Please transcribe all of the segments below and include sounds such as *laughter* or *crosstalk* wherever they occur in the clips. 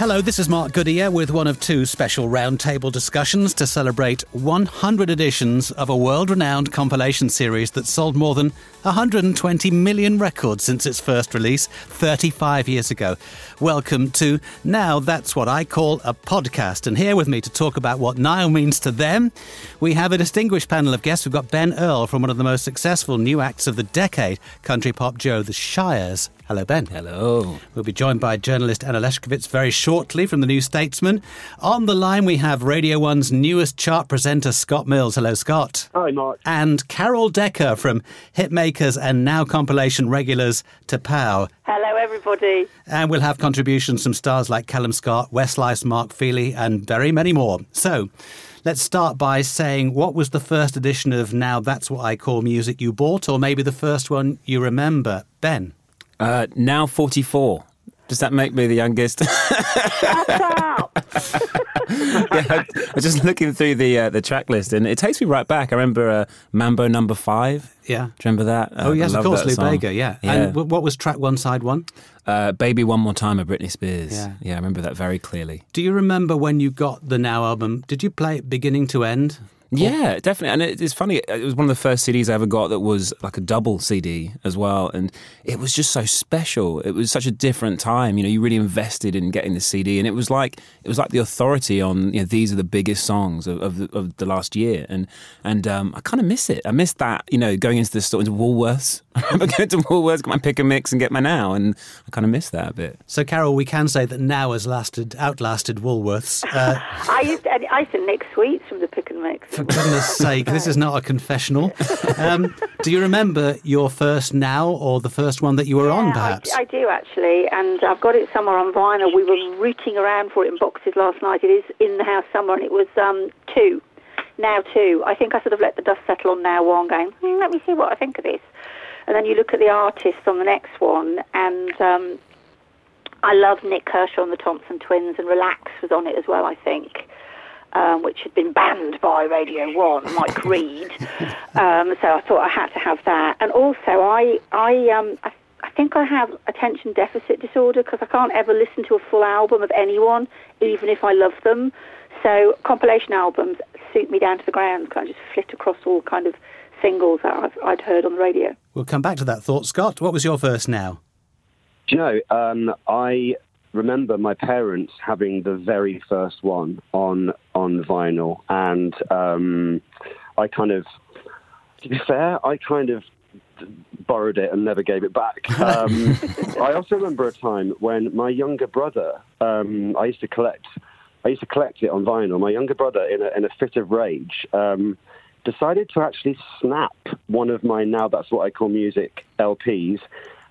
Hello, this is Mark Goodier with one of two special roundtable discussions to celebrate 100 editions of a world renowned compilation series that sold more than 120 million records since its first release 35 years ago. Welcome to Now That's What I Call a Podcast. And here with me to talk about what Nile means to them, we have a distinguished panel of guests. We've got Ben Earl from one of the most successful new acts of the decade, country pop Joe the Shires. Hello, Ben. Hello. We'll be joined by journalist Anna Leszkiewicz very shortly from the New Statesman. On the line, we have Radio 1's newest chart presenter, Scott Mills. Hello, Scott. Hi, Mark. And Carol Decker from Hitmakers and now compilation regulars T'Pau. Hello, everybody. And we'll have contributions from stars like Callum Scott, Westlife's Mark Feehily, and very many more. So, let's start by saying what was the first edition of Now That's What I Call Music you bought, or maybe the first one you remember? Ben. Uh, now 44. Does that make me the youngest? *laughs* Shut up. yeah, I was just looking through the uh, the track list, and it takes me right back. I remember uh, Mambo Number Five. Yeah. Do you remember that? Oh, Uh, yes, of course, Lou. Bega, yeah. Yeah. And w- what was track one, side one? Uh, Baby One More Time of Britney Spears. Yeah. yeah, I remember that very clearly. Do you remember when you got the Now album? Did you play it beginning to end? Yeah, definitely. And it, it's funny, it was one of the first CDs I ever got that was like a double CD as well. And it was just so special. It was such a different time. You know, you really invested in getting the CD. And it was like it was like the authority on, you know, these are the biggest songs of, of, the, of the last year. And and um, I kind of miss it. I miss that, you know, going into the store, into Woolworths. *laughs* I remember going to Woolworths, get my pick and mix and get my now. And I kind of miss that a bit. So, Carol, we can say that Now has lasted, outlasted Woolworths. Uh, *laughs* I used to, I used to nick sweets from the pick and mix. For goodness sake, this is not a confessional. Um, do you remember your first Now or the first one that you were on, perhaps? I, I do actually, and I've got it somewhere on vinyl. We were rooting around for it in boxes last night. It is in the house somewhere, and it was um, two. Now two. I think I sort of let the dust settle on now one, going, hmm, let me see what I think of this. And then you look at the artists on the next one, and um, I love Nik Kershaw and the Thompson Twins, and Relax was on it as well, I think. Um, which had been banned by Radio One, Mike *laughs* Read. Um, so I thought I had to have that. And also, I, I, um, I, I think I have attention deficit disorder because I can't ever listen to a full album of anyone, even if I love them. So compilation albums suit me down to the ground. 'cause I just flit across all kind of singles that I've, I'd heard on the radio. We'll come back to that thought. Scott, what was your first Now? Do you know, um, I remember my parents having the very first one on on vinyl, and um, I kind of, to be fair, I kind of borrowed it and never gave it back. *laughs* Um, I also remember a time when my younger brother, um, I used to collect, I used to collect it on vinyl. My younger brother, in a, in a fit of rage, um, decided to actually snap one of my now that's what I call music LPs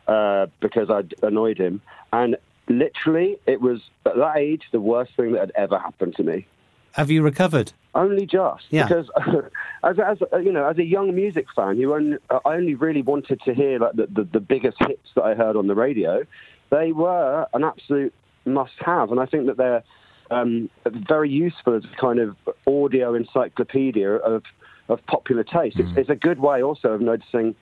uh, because I'd annoyed him, and literally it was at that age the worst thing that had ever happened to me. Have you recovered? Only just Yeah. because, *laughs* as, as you know, as a young music fan, you only, I only really wanted to hear like the, the, the biggest hits that I heard on the radio. They were an absolute must-have, and I think that they're um, very useful as a kind of audio encyclopedia of of popular taste. It's, it's a good way also of noticing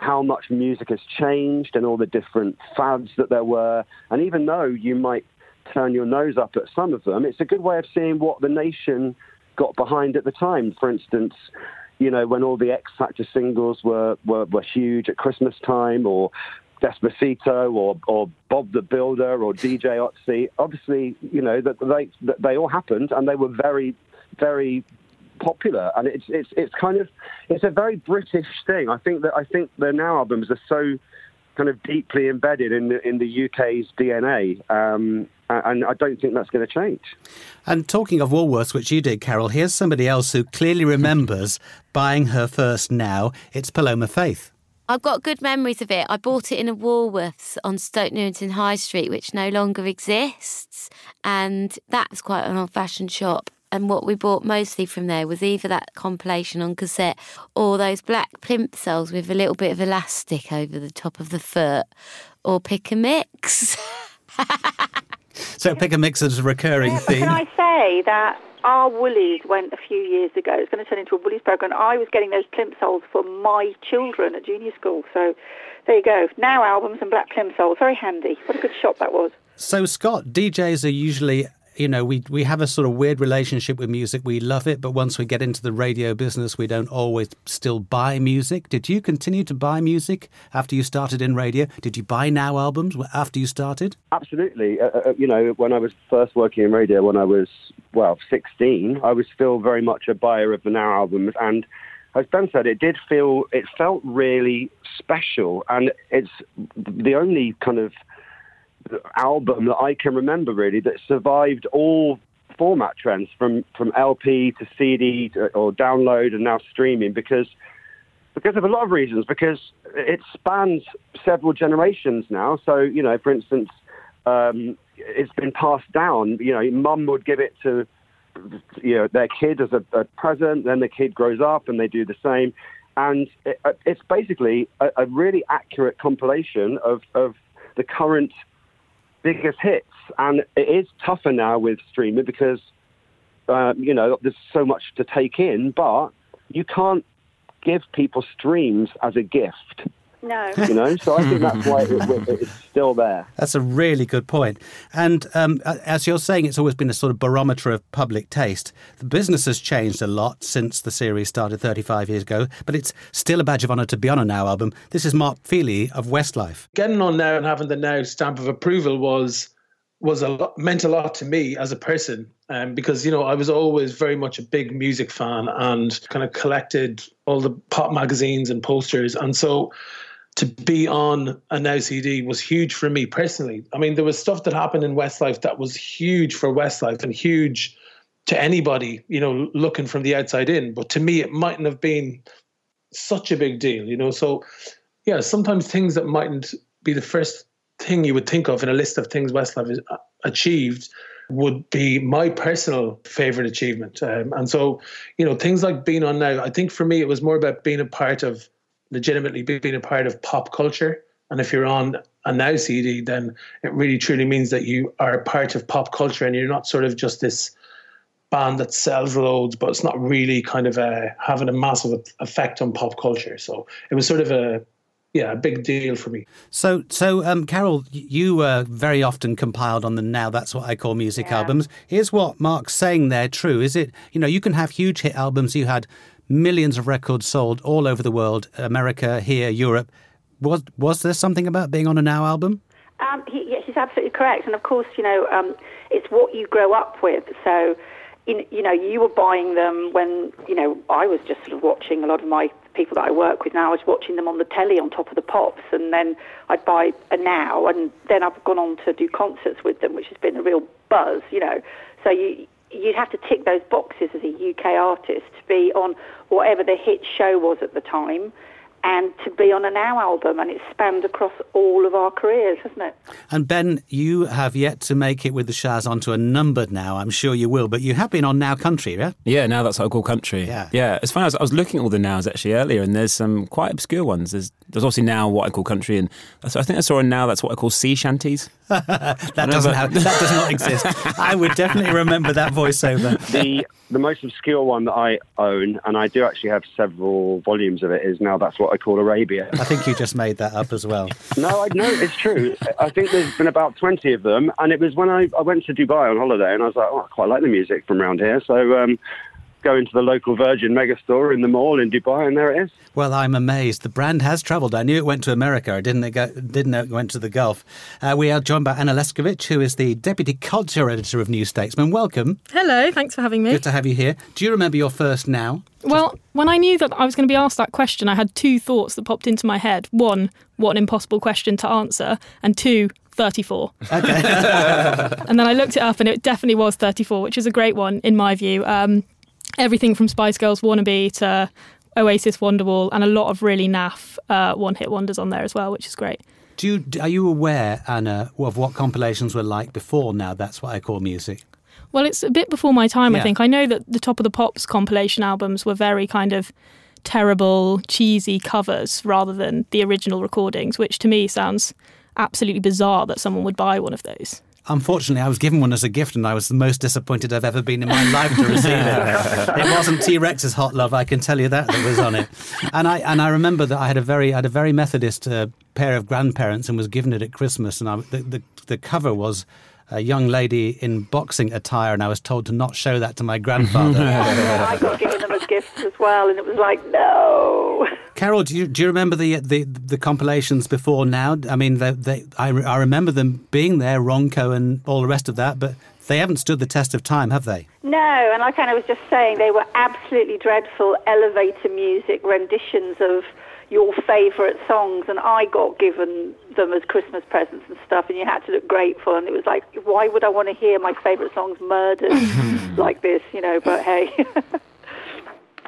how much music has changed and all the different fads that there were. And even though you might turn your nose up at some of them, it's a good way of seeing what the nation got behind at the time. For instance, you know, when all the X Factor singles were, were, were huge at Christmas time or Despacito or, or Bob the Builder or DJ Otzi. Obviously, you know, that they, that they all happened and they were very, very popular. And it's, it's, it's kind of, it's a very British thing. I think that, I think the Now albums are so kind of deeply embedded in the, in the UK's DNA. Um, and I don't think that's going to change. And talking of Woolworths, which you did, Carol, here's somebody else who clearly remembers *laughs* buying her first now. It's Paloma Faith. I've got good memories of it. I bought it in a Woolworths on Stoke Newington High Street, which no longer exists. And that's quite an old fashioned shop. And what we bought mostly from there was either that compilation on cassette or those black plimp plimsolls with a little bit of elastic over the top of the foot or pick a mix. so pick a mix is a recurring theme. Can I say that our Woolies went a few years ago. It's going to turn into a Woolies program. I was getting those plimsolls for my children at junior school. So there you go. Now albums and black plimsolls. Very handy. What a good shop that was. So, Scott, DJs are usually you know, we we have a sort of weird relationship with music. We love it, but once we get into the radio business, we don't always still buy music. Did you continue to buy music after you started in radio? Did you buy Now albums after you started? Absolutely. Uh, uh, you know, when I was first working in radio, when I was well 16, I was still very much a buyer of the Now albums, and as Ben said, it did feel it felt really special, and it's the only kind of album that I can remember really that survived all format trends from, from LP to CD to, or download and now streaming because because of a lot of reasons because it spans several generations now. So you know, for instance, um, it's been passed down. You know, mum would give it to you know their kid as a, a, present, then the kid grows up and they do the same. And it, it's basically a, a really accurate compilation of, of the current biggest hits. And it is tougher now with streaming because, uh, you know, there's so much to take in, but you can't give people streams as a gift. No. You know, so I think that's why it, it's still there. That's a really good point. And um, as you're saying, it's always been a sort of barometer of public taste. The business has changed a lot since the series started 35 years ago, but it's still a badge of honour to be on a Now album. This is Mark Feehily of Westlife. Getting on Now and having the Now stamp of approval was was a lot, meant a lot to me as a person um, because you know I was always very much a big music fan and kind of collected all the pop magazines and posters and so to be on an Now CD was huge for me personally. I mean, there was stuff that happened in Westlife that was huge for Westlife and huge to anybody, you know, looking from the outside in. But to me, it mightn't have been such a big deal, you know. So, yeah, sometimes things that mightn't be the first thing you would think of in a list of things Westlife has uh, achieved would be my personal favorite achievement. Um, and so, you know, things like being on now, I think for me, it was more about being a part of legitimately being a part of pop culture. And if you're on a Now CD, then it really truly means that you are a part of pop culture and you're not sort of just this band that sells loads, but it's not really kind of a, having a massive effect on pop culture. So it was sort of a yeah, a big deal for me. So, so um, Carol, you uh, very often compiled on the now. That's what I call music yeah. albums. Here's what Mark's saying there. True, is it? You know, you can have huge hit albums. You had millions of records sold all over the world, America, here, Europe. Was was there something about being on a Now album? Um, he, yeah, he's absolutely correct, and of course, you know, um, it's what you grow up with. So, in, you know, you were buying them when you know I was just sort of watching a lot of my people that I work with now. I was watching them on the telly on top of the pops, and then I'd buy a Now, and then I've gone on to do concerts with them, which has been a real buzz. You know, so you you'd have to tick those boxes as a UK artist to be on whatever the hit show was at the time and to be on a Now album, and it's spanned across all of our careers, hasn't it? And Ben, you have yet to make it with the Shaz onto a numbered Now. I'm sure you will, but you have been on Now Country, yeah? Yeah, now that's what I call country. Yeah, yeah. As far as I was looking at all the Nows actually earlier, and there's some quite obscure ones. There's there's obviously now what I call country, and I think I saw a now that's what I call sea shanties. *laughs* that doesn't have, that does not exist. *laughs* I would definitely remember that voiceover. The the most obscure one that I own, and I do actually have several volumes of it, is now that's what I call Arabia. I think you just made that up as well. *laughs* no, I know it's true. I think there's been about twenty of them, and it was when I, I went to Dubai on holiday, and I was like, oh, I quite like the music from around here, so. Um, go into the local Virgin megastore in the mall in Dubai, and there it is. Well, I'm amazed. The brand has travelled. I knew it went to America. I didn't, go, didn't know it went to the Gulf. Uh, we are joined by Anna Leszkiewicz, who is the Deputy Culture Editor of New Statesman. Welcome. Hello, thanks for having me. Good to have you here. Do you remember your first now? Well, when I knew that I was going to be asked that question, I had two thoughts that popped into my head. One, what an impossible question to answer. And two, 34. Okay. *laughs* and then I looked it up and it definitely was 34, which is a great one in my view. Um, everything from Spice Girls Wannabe to Oasis Wonderwall and a lot of really naff uh, one hit wonders on there as well, which is great. Do you, are you aware, Anna, of what compilations were like before now? That's what I call music. Well, it's a bit before my time, yeah. I think. I know that the Top of the Pops compilation albums were very kind of terrible, cheesy covers rather than the original recordings, which to me sounds absolutely bizarre that someone would buy one of those. Unfortunately, I was given one as a gift, and I was the most disappointed I've ever been in my life to receive it. it wasn't T Rex's "Hot Love," I can tell you that that was on it. And I and I remember that I had a very I had a very Methodist uh, pair of grandparents, and was given it at Christmas, and I, the, the the cover was a young lady in boxing attire, and I was told to not show that to my grandfather. *laughs* yeah, I got given them as gifts as well, and it was like, no. Carol, do you, do you remember the, the the compilations before now? I mean, they, they, I, I remember them being there, Ronco and all the rest of that, but they haven't stood the test of time, have they? No, and like I was just saying, they were absolutely dreadful elevator music renditions of your favourite songs, and I got given them as Christmas presents and stuff, and you had to look grateful. And it was like, why would I want to hear my favourite songs murdered *laughs* like this, you know? But hey. *laughs*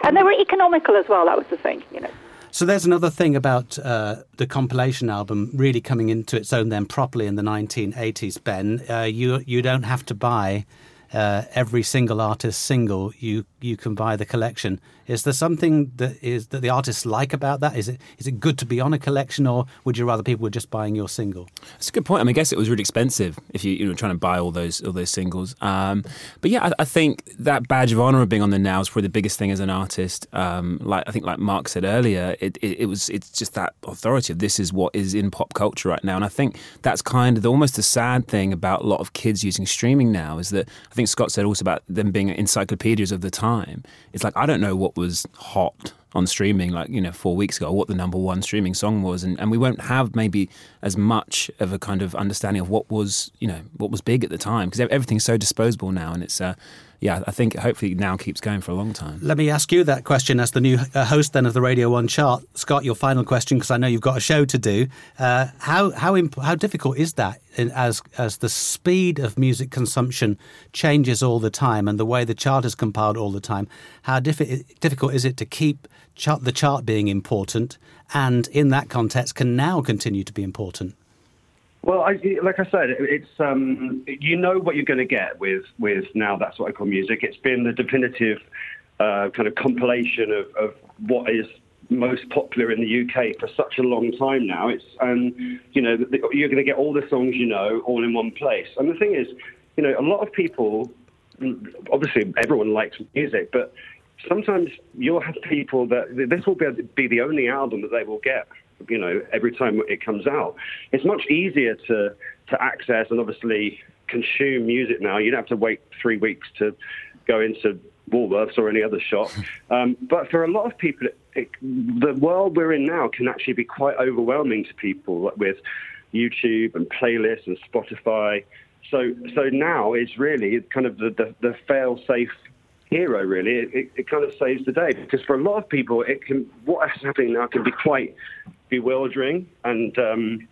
and they were economical as well, that was the thing, you know. So there's another thing about uh, the compilation album really coming into its own then properly in the 1980s, Ben. Uh, you, you don't have to buy uh, every single artist single, you you can buy the collection. Is there something that is that the artists like about that? Is it is it good to be on a collection, or would you rather people were just buying your single? It's a good point. I mean, I guess it was really expensive if you you know trying to buy all those all those singles. Um, but yeah, I, I, think that badge of honor of being on the now is probably the biggest thing as an artist. Um, like I think, like Mark said earlier, it, it, it, was it's just that authority of this is what is in pop culture right now, and I think that's kind of the, almost the sad thing about a lot of kids using streaming now is that I think Scott said also about them being encyclopedias of the time. It's like I don't know what was hot on streaming like you know four weeks ago what the number one streaming song was and, and we won't have maybe as much of a kind of understanding of what was you know what was big at the time because everything's so disposable now and it's uh, yeah, I think hopefully now keeps going for a long time. Let me ask you that question as the new uh, host then of the Radio One chart, Scott. Your final question because I know you've got a show to do. Uh, how how imp- how difficult is that as as the speed of music consumption changes all the time and the way the chart is compiled all the time? How diffi- difficult is it to keep chart, the chart being important and in that context can now continue to be important? Well, I, like I said, it's um, you know what you're going to get with with now. That's what I call music. It's been the definitive uh, kind of compilation of, of what is most popular in the UK for such a long time now. It's um, you know you're going to get all the songs you know all in one place. And the thing is, you know, a lot of people, obviously everyone likes music, but sometimes you'll have people that this will be, be the only album that they will get you know, every time it comes out. It's much easier to to access and obviously consume music now. You don't have to wait three weeks to go into Woolworths or any other shop. *laughs* Um, but for a lot of people, it, it, the world we're in now can actually be quite overwhelming to people with YouTube and playlists and Spotify. So, so now is really kind of the, the, the fail-safe hero. Really, it, it, kind of saves the day because for a lot of people, it can what is happening now can be quite bewildering and. Um,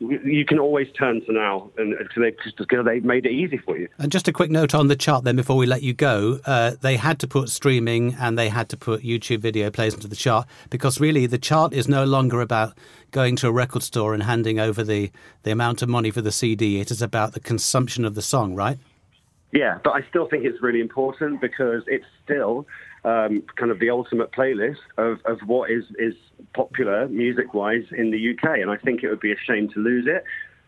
you can always turn to now, and because they've made it easy for you. And just a quick note on the chart, then, before we let you go, uh, they had to put streaming and they had to put YouTube video plays into the chart because really the chart is no longer about going to a record store and handing over the the amount of money for the CD. It is about the consumption of the song, right? Yeah, but I still think it's really important because it's still um, kind of the ultimate playlist of, of what is, is popular music wise in the UK. And I think it would be a shame to lose it.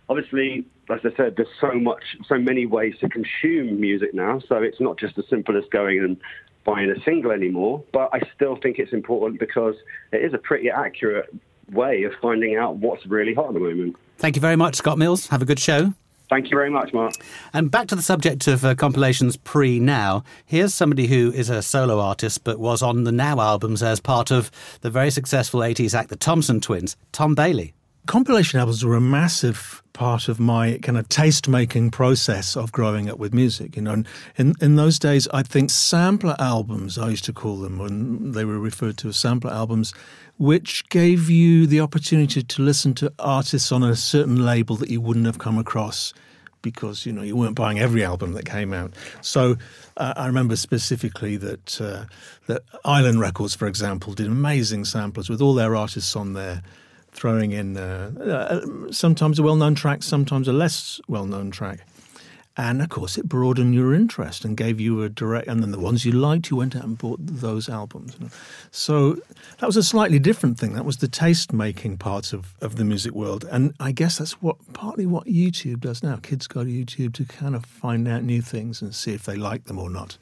Obviously, as I said, there's so much, so many ways to consume music now. So it's not just as simple as going and buying a single anymore. But I still think it's important because it is a pretty accurate way of finding out what's really hot at the moment. Thank you very much, Scott Mills. Have a good show. Thank you very much, Mark. And back to the subject of uh, compilations pre Now. Here's somebody who is a solo artist but was on the Now albums as part of the very successful 80s act, the Thompson Twins, Tom Bailey. Compilation albums were a massive part of my kind of taste making process of growing up with music. You know, and in, in those days, I think sampler albums, I used to call them when they were referred to as sampler albums, which gave you the opportunity to listen to artists on a certain label that you wouldn't have come across because you know you weren't buying every album that came out. So uh, I remember specifically that uh, that Island Records, for example, did amazing samplers with all their artists on there, throwing in uh, uh sometimes a well-known track, sometimes a less well-known track. And of course, it broadened your interest and gave you a direct. And then the ones you liked, you went out and bought those albums. So that was a slightly different thing. That was the taste making part of, of the music world. And I guess that's what partly what YouTube does now. Kids go to YouTube to kind of find out new things and see if they like them or not.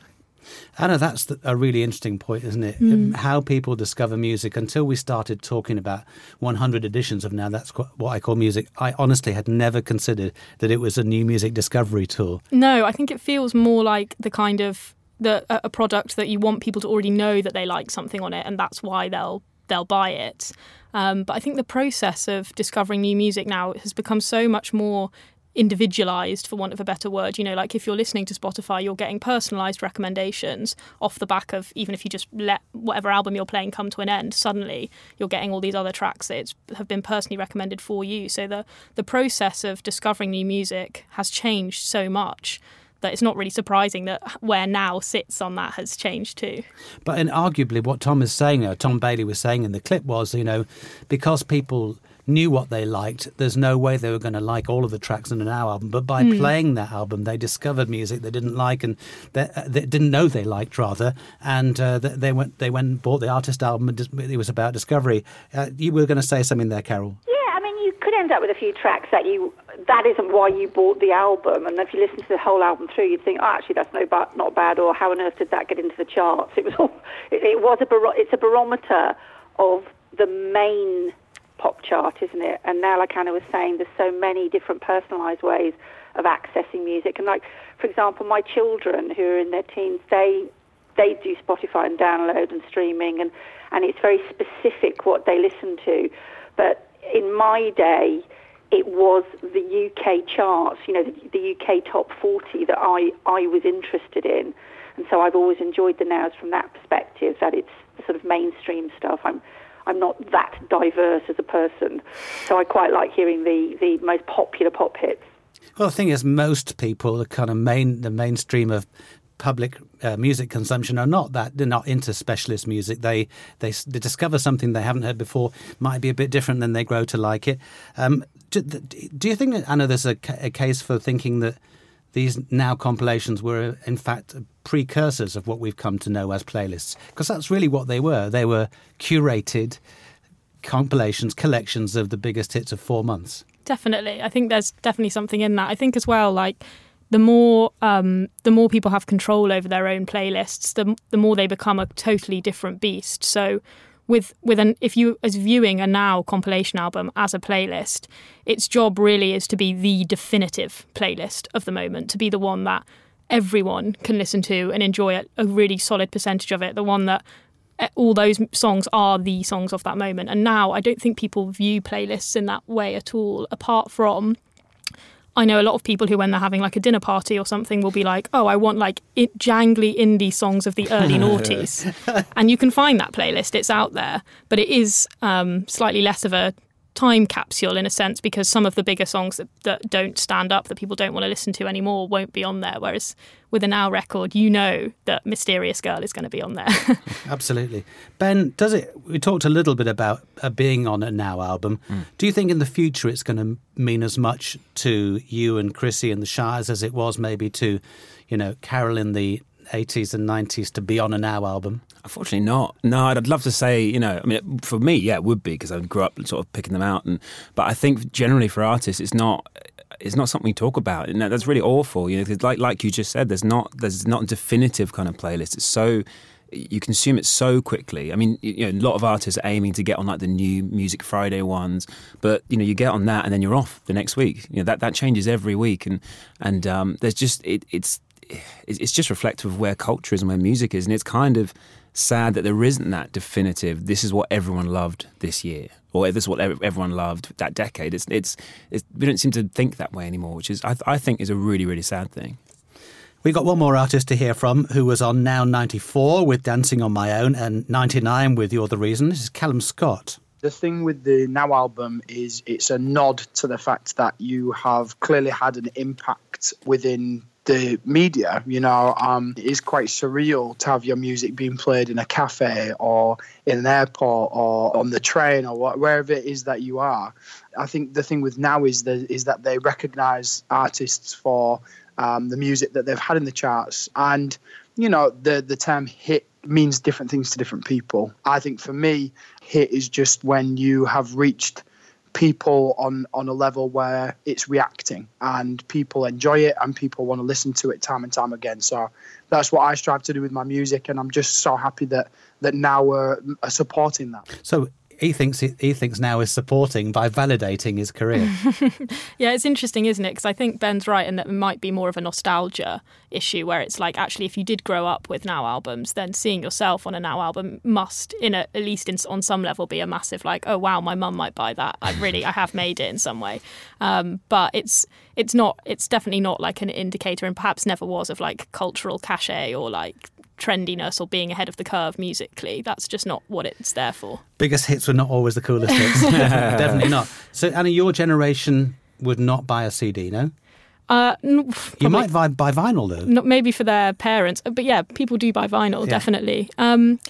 Anna, that's a really interesting point, isn't it? Mm. How people discover music. Until we started talking about 100 editions of now, that's what I call music. I honestly had never considered that it was a new music discovery tool. No, I think it feels more like the kind of the a product that you want people to already know that they like something on it, and that's why they'll they'll buy it. Um, but I think the process of discovering new music now has become so much more individualized for want of a better word you know like if you're listening to spotify you're getting personalized recommendations off the back of even if you just let whatever album you're playing come to an end suddenly you're getting all these other tracks that have been personally recommended for you so the the process of discovering new music has changed so much that it's not really surprising that where now sits on that has changed too. But and arguably, what Tom is saying, uh, Tom Bailey was saying in the clip was, you know, because people knew what they liked, there's no way they were going to like all of the tracks in an Now album. But by mm. playing that album, they discovered music they didn't like and they, uh, they didn't know they liked rather, and uh, they went they went and bought the artist album. And it was about discovery. Uh, you were going to say something there, Carol. Yeah, I mean, you could end up with a few tracks that you that isn't why you bought the album. And if you listen to the whole album through, you'd think, oh, actually, that's no ba- not bad, or how on earth did that get into the charts? It was all, it, it was a bar- it's a barometer of the main pop chart, isn't it? And now, like Anna was saying, there's so many different personalised ways of accessing music. And like, for example, my children who are in their teens, they they do Spotify and download and streaming, and and it's very specific what they listen to. But in my day, it was the UK charts, you know, the, the UK top 40 that I I was interested in. And so I've always enjoyed the nows from that perspective, that it's sort of mainstream stuff. I'm I'm not that diverse as a person, so I quite like hearing the the most popular pop hits. Well, the thing is, most people, the kind of main the mainstream of public uh, music consumption are not that they're not into specialist music. They, they they discover something they haven't heard before, might be a bit different, then they grow to like it. Um, do, do, you think, Anna, there's a, a case for thinking that these now compilations were in fact precursors of what we've come to know as playlists because that's really what they were. They were curated compilations collections of the biggest hits of 4 months. Definitely. I think there's definitely something in that. I think as well like the more um, the more people have control over their own playlists the, the more they become a totally different beast. So with with an if you as viewing a now compilation album as a playlist, its job really is to be the definitive playlist of the moment, to be the one that everyone can listen to and enjoy a, a really solid percentage of it, the one that eh, all those songs are the songs of that moment. And now I don't think people view playlists in that way at all, apart from I know a lot of people who, when they're having like a dinner party or something, will be like, "Oh, I want like it, jangly indie songs of the early *laughs* noughties," and you can find that playlist. It's out there, but it is um, slightly less of a time capsule in a sense because some of the bigger songs that, that don't stand up that people don't want to listen to anymore won't be on there. Whereas with a now record you know that mysterious girl is going to be on there. *laughs* Absolutely. Ben does it we talked a little bit about uh, being on a now album. Mm. do you think in the future it's going to mean as much to you and chrissy and the shires as it was maybe to you know carol in the 80s and 90s to be on a now album Unfortunately, not. No, I'd, love to say, you know, I mean, for me, yeah, it would be because I grew up sort of picking them out, and but I think generally for artists, it's not. It's not something we talk about, and that's really awful. You know, like like you just said, there's not there's not a definitive kind of playlist. It's so you consume it so quickly. I mean, you know, a lot of artists are aiming to get on like the new Music Friday ones, but you know, you get on that and then you're off the next week. You know, that that changes every week, and and um, there's just it, it's it's just reflective of where culture is and where music is, and it's kind of sad that there isn't that definitive. This is what everyone loved this year, or this is what everyone loved that decade. It's it's, it's we don't seem to think that way anymore, which is I, I think is a really really sad thing. We got one more artist to hear from who was on Now 94 with Dancing on My Own and 99 with You're the Reason. This is Callum Scott. The thing with the Now album is it's a nod to the fact that you have clearly had an impact within the media. You know, um, it is quite surreal to have your music being played in a cafe or in an airport or on the train or wherever it is that you are. I think the thing with now is that is that they recognise artists for um, the music that they've had in the charts, and you know the the term hit means different things to different people. I think for me, hit is just when you have reached people on on a level where it's reacting and people enjoy it and people want to listen to it time and time again. So that's what i strive to do with my music and i'm just so happy that that now we're supporting that. So he thinks he thinks now is supporting by validating his career. *laughs* yeah, it's interesting, isn't it? Because I think Ben's right, and that might be more of a nostalgia issue, where it's like actually, if you did grow up with Now albums, then seeing yourself on a Now album must, in a, at least in, on some level, be a massive like, oh wow, my mum might buy that. I really, I have made it in some way. Um, but it's it's not, it's definitely not like an indicator, and perhaps never was of like cultural cachet or like trendiness or being ahead of the curve musically. That's just not what it's there for. Biggest hits were not always the coolest hits. *laughs* Definitely not. So, Anna, your generation would not buy a CD, no? Uh, you might buy, buy vinyl though. Not maybe for their parents, but yeah, people do buy vinyl yeah. definitely. Um,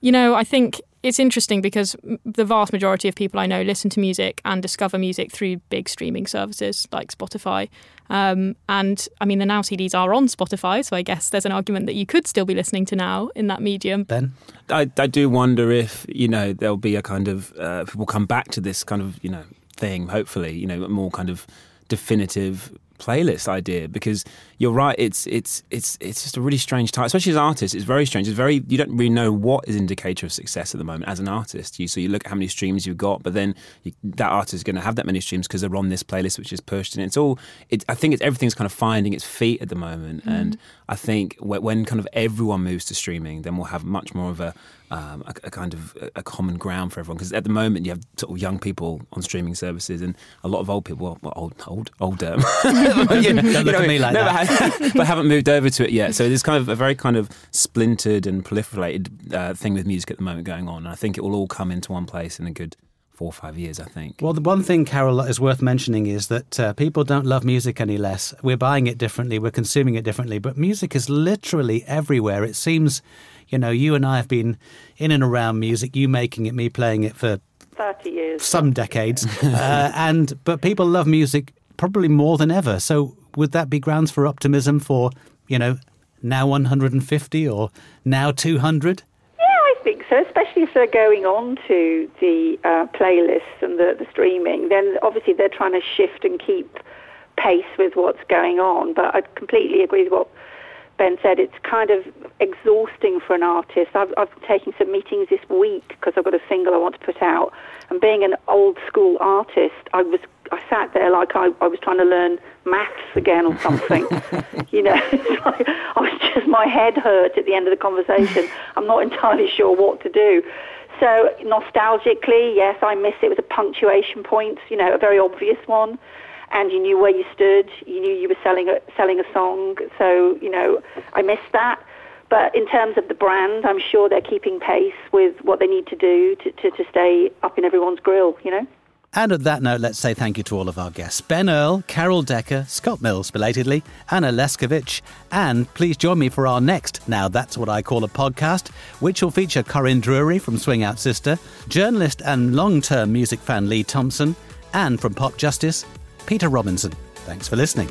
you know, I think it's interesting because the vast majority of people I know listen to music and discover music through big streaming services like Spotify. Um, and I mean, the Now CDs are on Spotify, so I guess there's an argument that you could still be listening to Now in that medium. Ben? I, I do wonder if, you know, there'll be a kind of, uh, people come back to this kind of, you know, thing, hopefully, you know, more kind of definitive playlist idea because you're right it's it's it's it's just a really strange time especially as artists it's very strange it's very you don't really know what is indicator of success at the moment as an artist you so you look at how many streams you've got but then you, that artist is going to have that many streams because they're on this playlist which is pushed and it's all it, I think it's everything's kind of finding its feet at the moment mm. and I think when kind of everyone moves to streaming then we'll have much more of a um, a, a, kind of a, common ground for everyone. Because at the moment, you have sort of young people on streaming services and a lot of old people, well, old, old, older, *laughs* *laughs* you know, don't look at me like never that. *laughs* Had, but haven't moved over to it yet. So there's kind of a very kind of splintered and proliferated uh, thing with music at the moment going on. And I think it will all come into one place in a good four or five years, I think. Well, the one thing, Carol, is worth mentioning is that uh, people don't love music any less. We're buying it differently, we're consuming it differently, but music is literally everywhere. It seems you know, you and I have been in and around music, you making it, me playing it for 30 years. Some decades. *laughs* uh, and but people love music probably more than ever. So would that be grounds for optimism for, you know, now 150 or now 200? Yeah, I think so, especially if they're going on to the uh, playlists and the, the streaming. Then obviously they're trying to shift and keep pace with what's going on. But I completely agree with what Ben said, it's kind of exhausting for an artist. I've, I've taken some meetings this week because I've got a single I want to put out. And being an old school artist, I was I sat there like I, I was trying to learn maths again or something. *laughs* you know, *laughs* like I was just my head hurt at the end of the conversation. *laughs* I'm not entirely sure what to do. So nostalgically, yes, I miss it with a punctuation point. You know, a very obvious one and you knew where you stood. You knew you were selling a, selling a song. So, you know, I missed that. But in terms of the brand, I'm sure they're keeping pace with what they need to do to, to, to stay up in everyone's grill, you know? And at that note, let's say thank you to all of our guests Ben Earl, Carol Decker, Scott Mills, belatedly, Anna Leszkiewicz, and please join me for our next Now That's What I Call a Podcast, which will feature Corinne Drewery from Swing Out Sister, journalist and long term music fan Lee Thompson, and from Pop Justice, Peter Robinson. Thanks for listening.